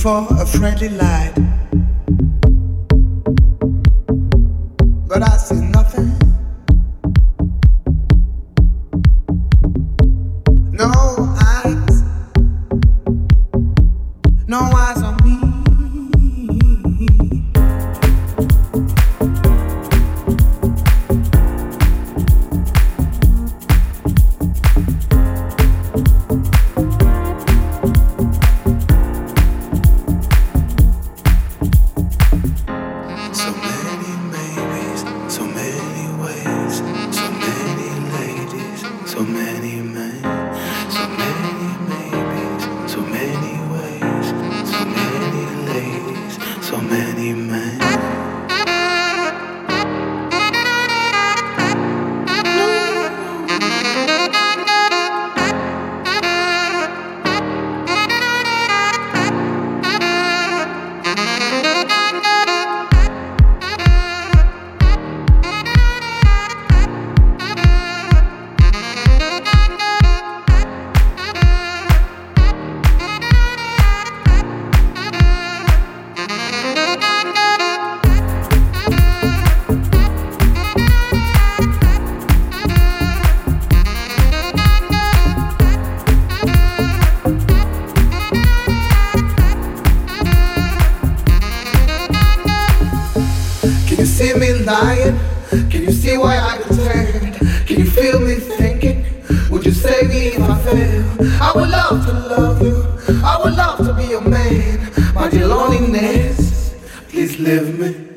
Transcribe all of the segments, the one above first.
For a friendly light. if I fail. I would love to love you. I would love to be your man. My dear loneliness, please leave me.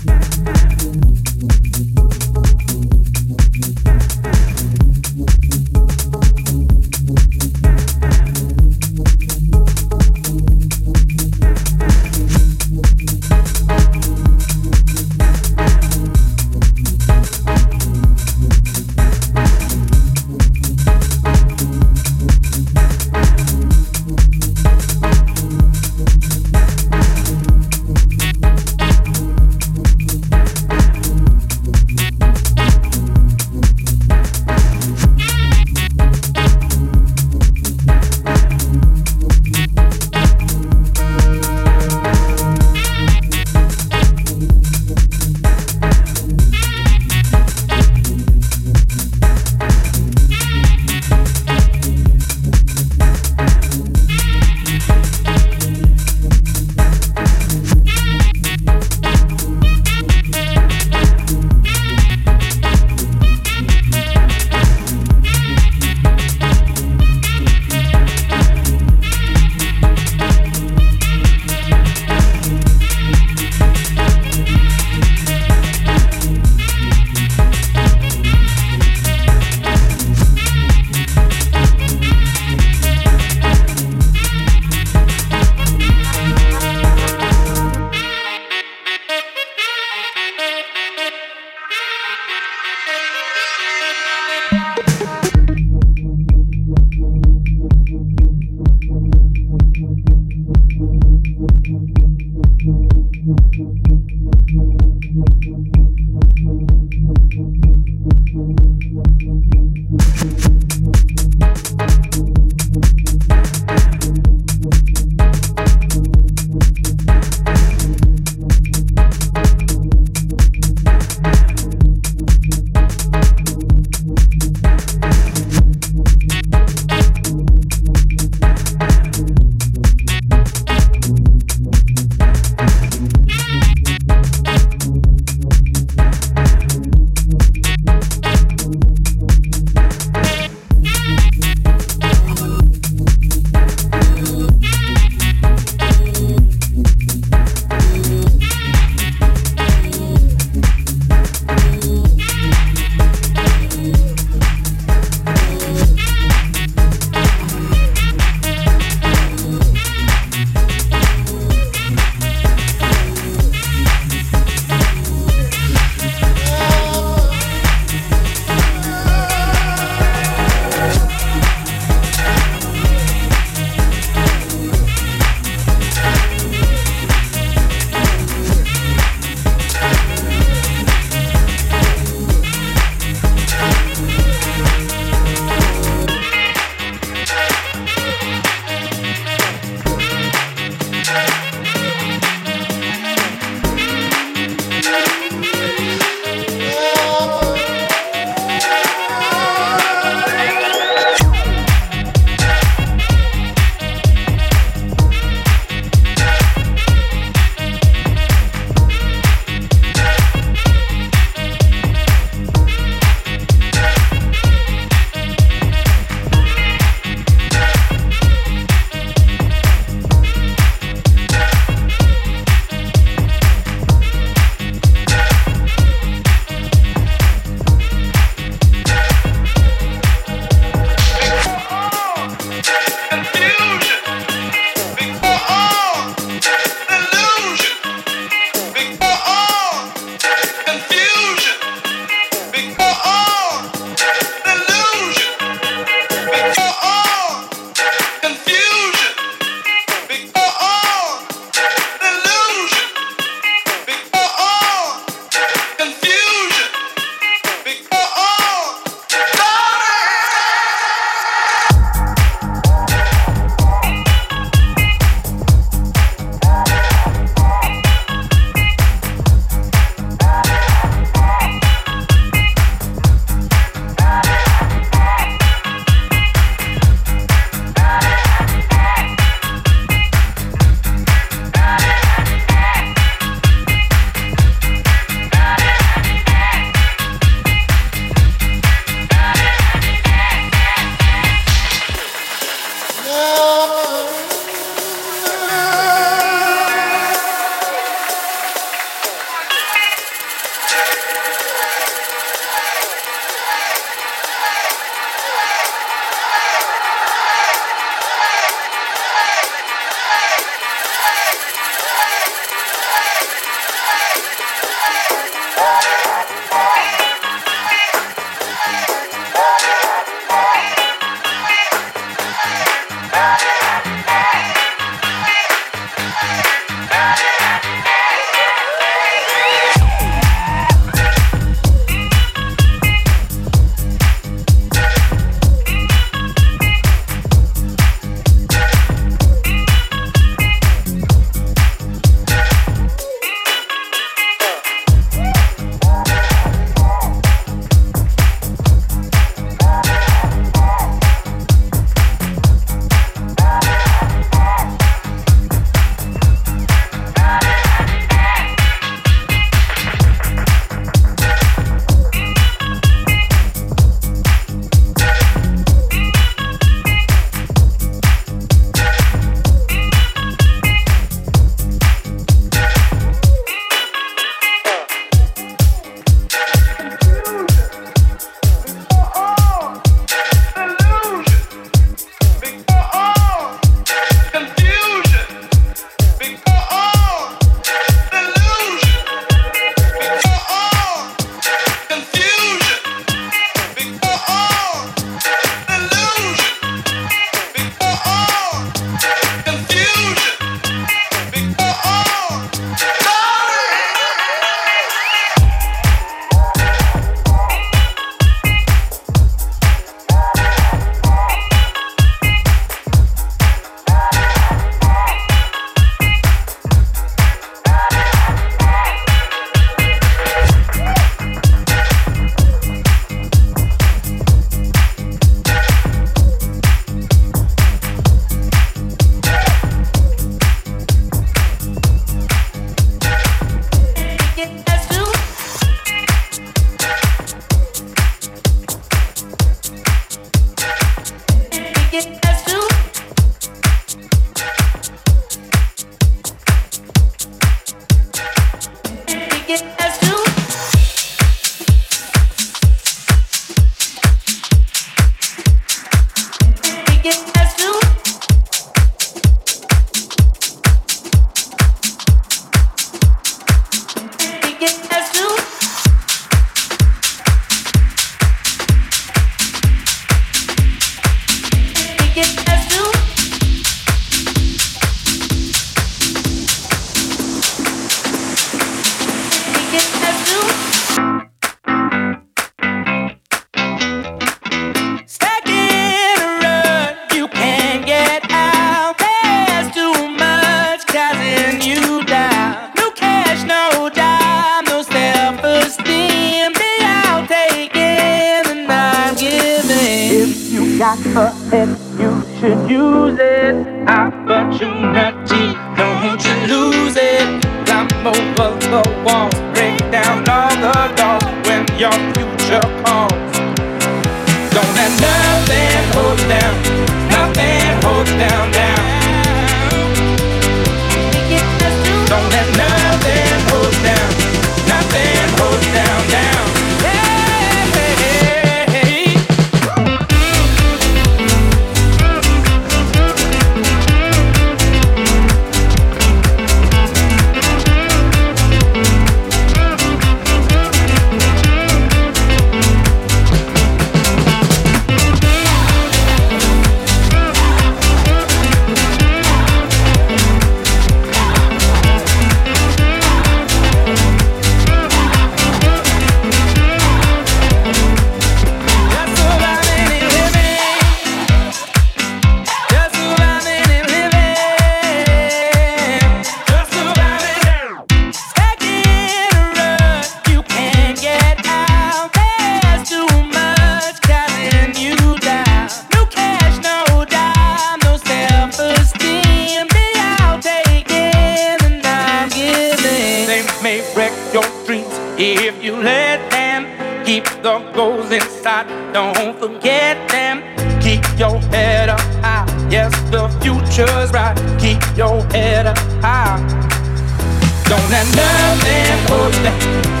nothing for back.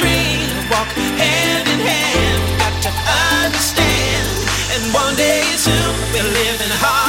dream walk hand in hand. Got to understand, and one day soon we'll live in harmony.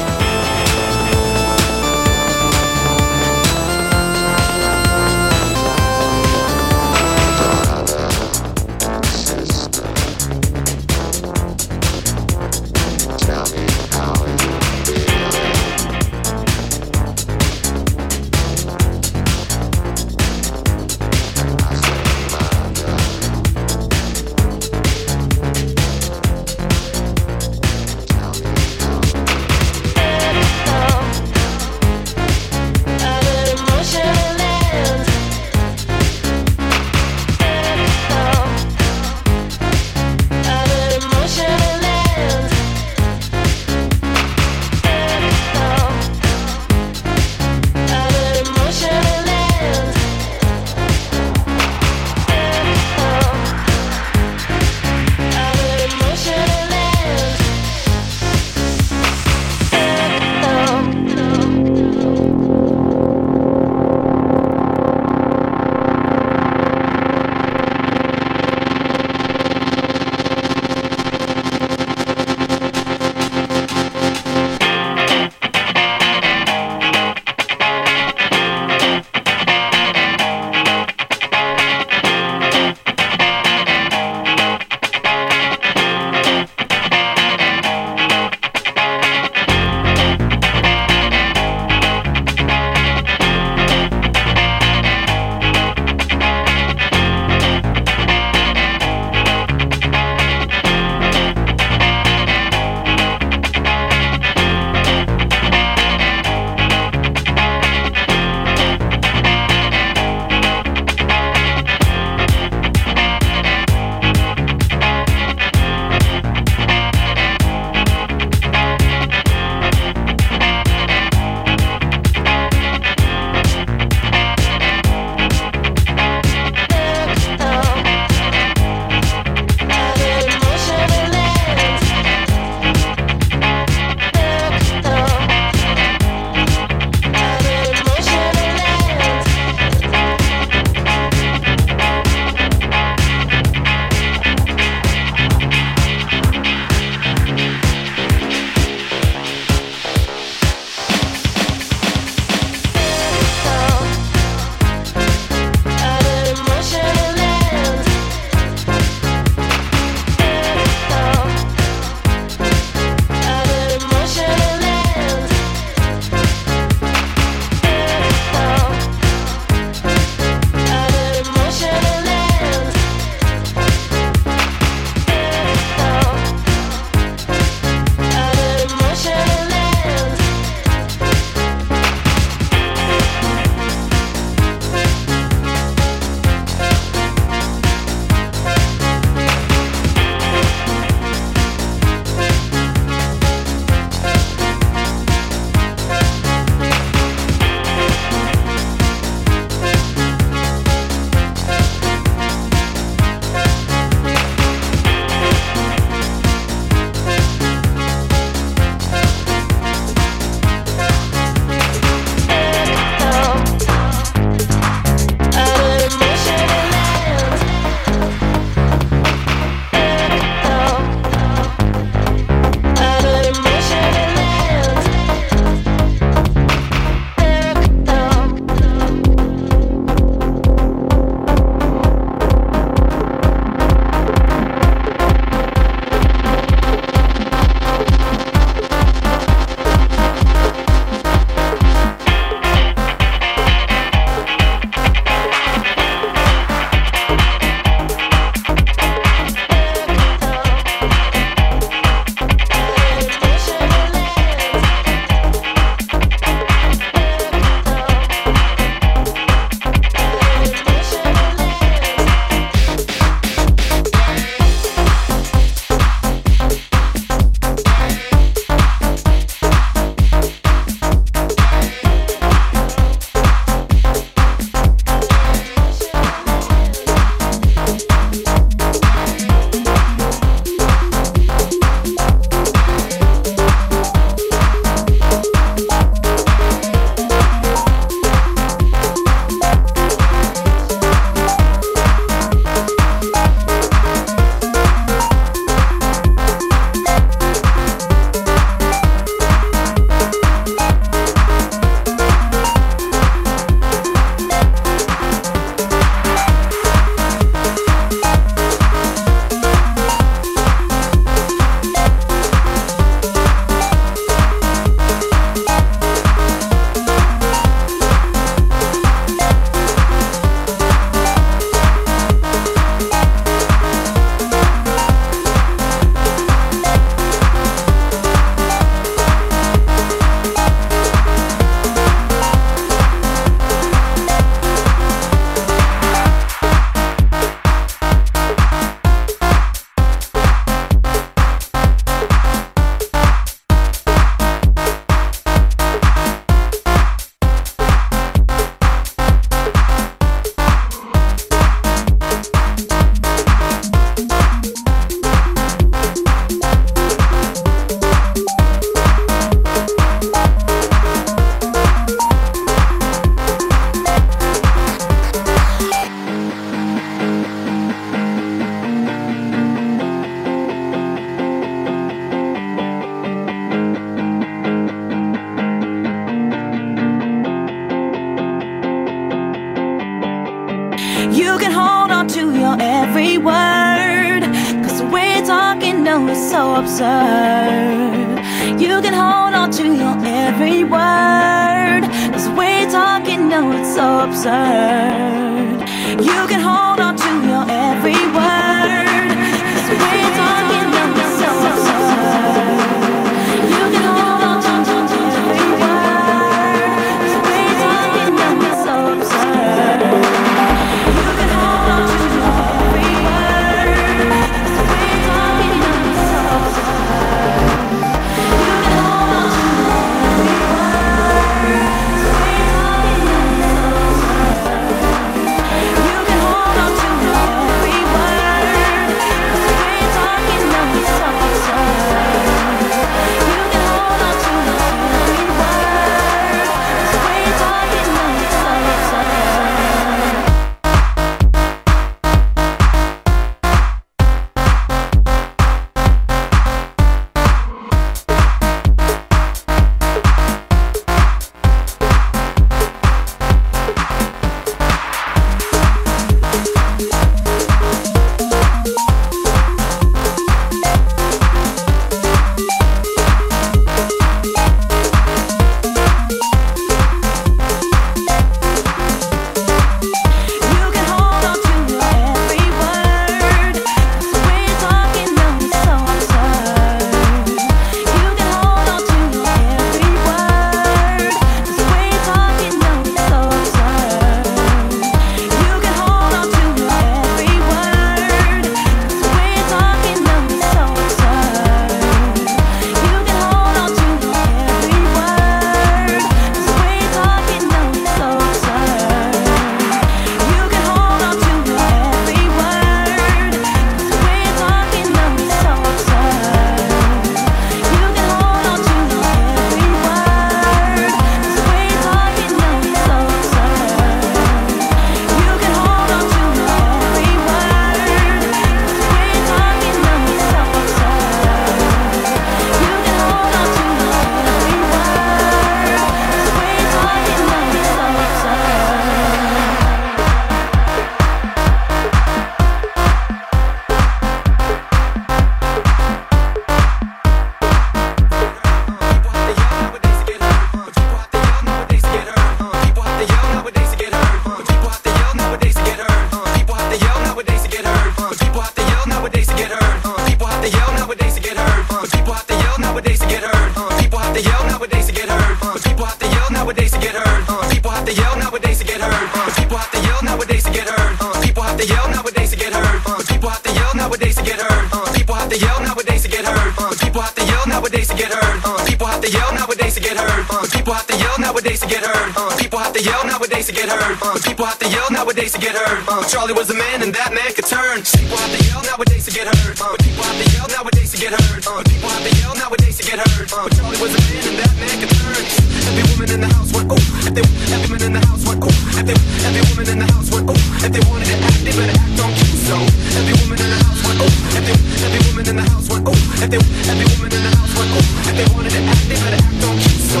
yell nowadays to get heard. People have to yell nowadays to get heard. People have to yell nowadays to get heard. People have to yell nowadays to get heard. Uh, Charlie was a man and that man could turn. People have to yell nowadays to get heard. People have to yell nowadays to get heard. People have to yell nowadays to get heard. Uh, Charlie was a man and that man could turn. Every woman in the house went ooh. Every, every woman in the house went ooh. Every, every woman in the house went ooh. If they wanted to act, they better act on cue. So every woman in the house went ooh. Every, every woman in the house went ooh. If they, every woman in the house went ooh. If they wanted to act, they better act on cue. So.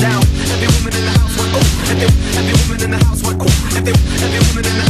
Down. Every woman in the house went ooh. they, every woman in the house went ooh. they, every woman in the house.